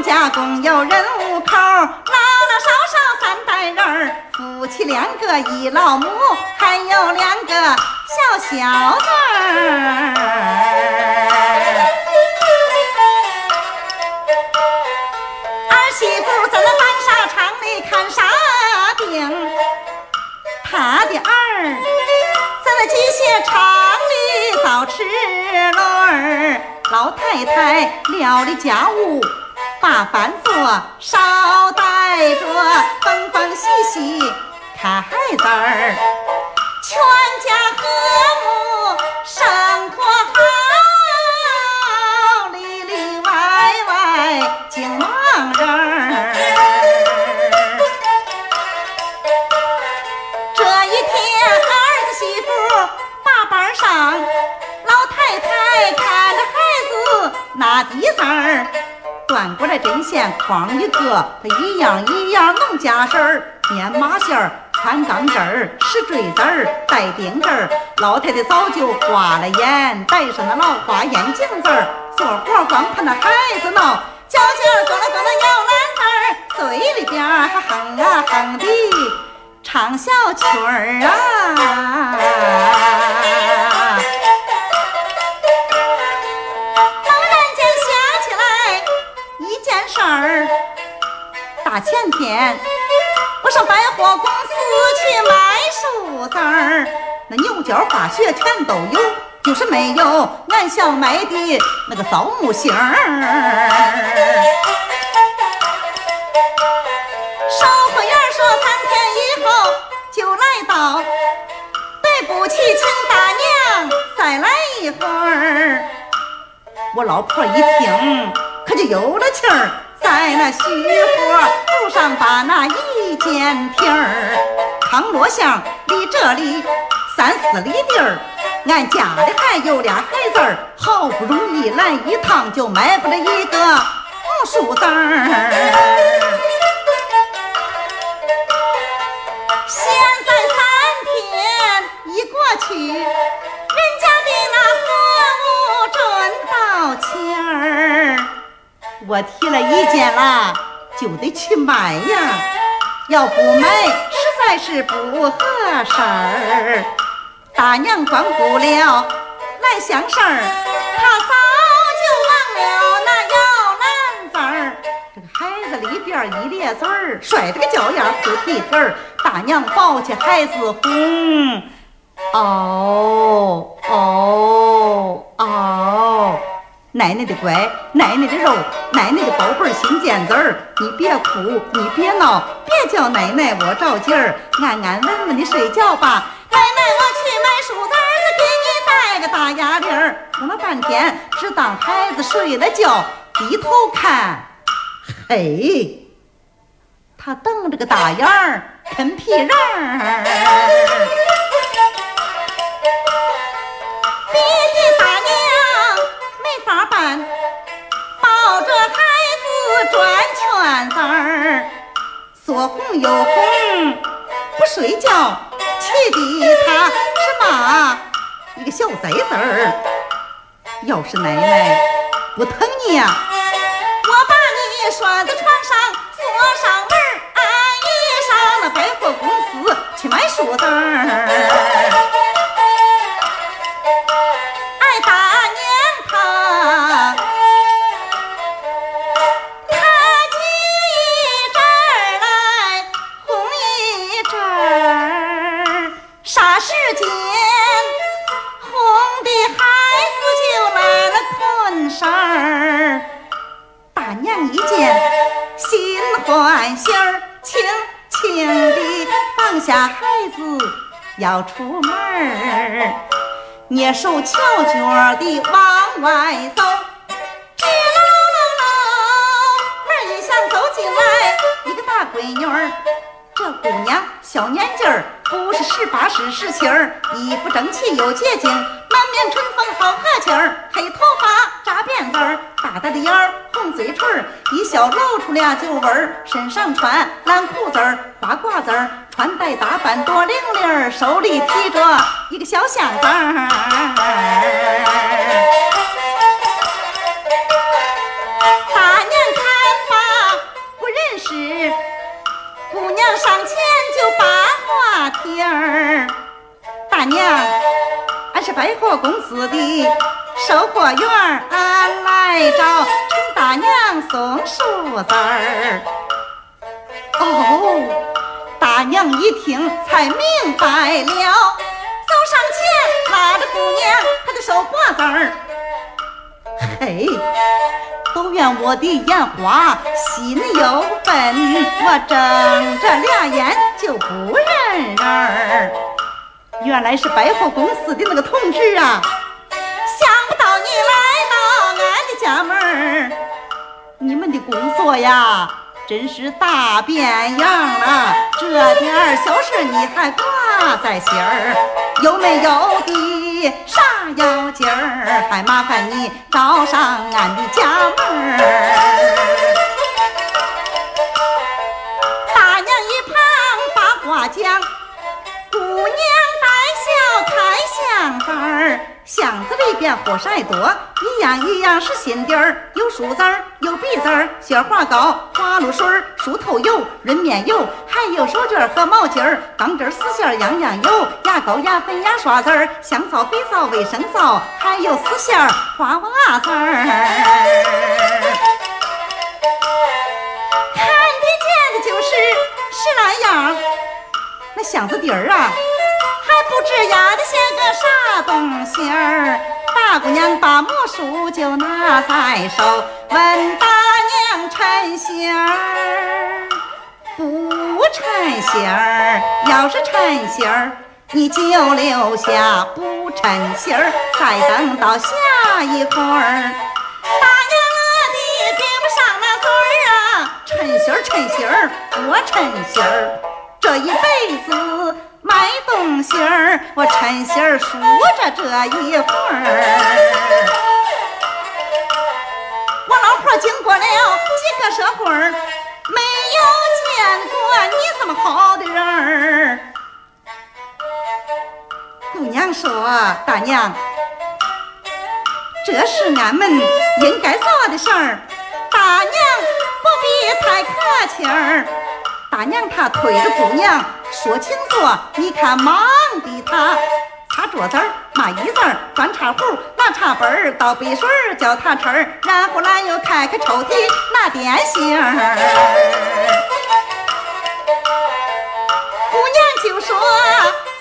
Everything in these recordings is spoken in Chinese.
家共有人五口，老老少少三代人，夫妻两个一老母，还有两个小小子儿。儿媳妇在那办沙场里看沙丁，他的儿在那机械厂里造齿轮，老太太料理家务，把饭做，捎带着，缝缝洗洗看孩子儿，全家和睦，生针线筐一个，他一样一样弄家事儿，编麻线儿。穿钢针儿、使坠子儿、带钉子儿，老太太早就花了眼，戴上那老花眼镜子儿，做活光看那孩子闹，脚尖儿咚了咚了摇篮子儿，嘴里边儿还哼啊哼的。唱小曲儿啊！前天我上百货公司去买树枝儿，那牛角花絮全都有，就是没有俺想买的那个枣木芯儿。售货员说三天以后就来到，对不起，请大娘再来一会儿。我老婆一听，可就有了气儿，在那虚货布上把那一件皮儿，康乐巷离这里三四里地儿，俺家里还有俩孩子儿，好不容易来一趟，就买不了一个红薯子儿。现在三天一过去，我提了意见啦，就得去买呀，要不买实在是不合适儿。大娘光顾了来相事儿，她早就忘了那摇篮子儿。这个孩子里边一咧嘴儿，摔着个脚丫哭啼啼儿。大娘抱起孩子哄，哦哦哦！奶奶的乖，奶奶的肉，奶奶的宝贝儿心尖子儿，你别哭，你别闹，别叫奶奶我着急儿，安安稳稳的睡觉吧。奶奶，我去买梳子儿，给你戴个大哑铃儿。哄了半天，只当孩子睡了觉，低头看，嘿，他瞪着个大眼儿，啃皮人儿。抱着孩子转圈子儿，左哄右哄，不睡觉，气的他是骂一个小崽子儿。要是奶奶不疼你呀、我把你拴在床上，锁上门儿，俺一上那百货公司去买梳子儿。下孩子，要出门儿。蹑手翘脚的往外走，吱喽喽喽，门一响走进来一个大闺女儿。这姑娘小年纪儿，不是十八是十七儿，衣服整齐又洁净，满面春风好和气儿，黑头发扎辫子儿，大大的眼儿红嘴唇儿，一笑露出俩酒窝儿，身上穿蓝裤子儿花褂子儿，穿戴打扮多伶俐，手里提着一个小香袋儿。大娘看罢不认识，姑娘上前就把话提儿。大娘，俺是百货公司的售货员，俺来找陈大娘送书子儿。哦。娘一听才明白了，走上前拉着姑娘，她的手脖子儿。嘿，都怨我的眼花，心又笨，我睁着俩眼就不认人儿。原来是百货公司的那个同志啊！想不到你来到俺的家门儿，你们的工作呀，真是大变样了。这点小事你还挂在心儿，有没有的啥要紧儿？还麻烦你找上俺的家门儿。大娘一旁把话讲，姑娘。箱子儿，箱子里边货色多，一样一样是新底儿，有梳子儿，有笔子儿，雪花膏、花露水、梳头油、润面油，还有手绢和毛巾儿，钢针、丝线样样有，牙膏、牙粉、牙刷子儿，香皂、肥皂、卫生皂，还有丝线花袜子儿。看得见的就是十来样，那箱子底儿啊。不知压的像个啥东西儿，大姑娘把魔术就拿在手，问大娘成心儿不成心儿？要是成心儿，你就留下；不成心儿，再等到下一会儿。大娘的顶不上那嘴儿啊，成心儿成心儿，我成心儿，这一辈子。卖东西儿，我趁心儿数着这一会儿。我老婆经过了几个社会儿，没有见过你这么好的人儿。姑娘说：“大娘，这是俺们应该做的事儿，大娘不必太客气儿。”大娘她推着姑娘说：“请坐。”你看忙的她擦桌子儿、抹椅子儿、端茶壶、拿茶杯儿、倒杯水儿、叫她吃儿，然后来又开开抽屉拿点心儿。姑娘就说：“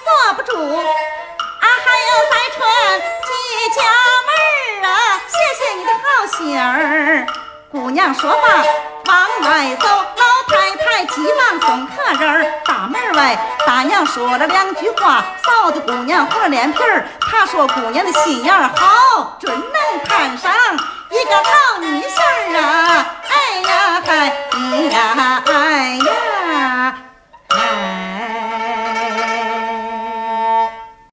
坐不住，俺还要再穿几家门儿啊！谢谢你的好心儿。”姑娘说罢往外走。急忙送客人儿，大门外大娘说了两句话，臊的姑娘红了脸皮儿。她说姑娘的心眼好，准能摊上一个好女婿儿啊！哎呀嗨，哎呀哎呀哎。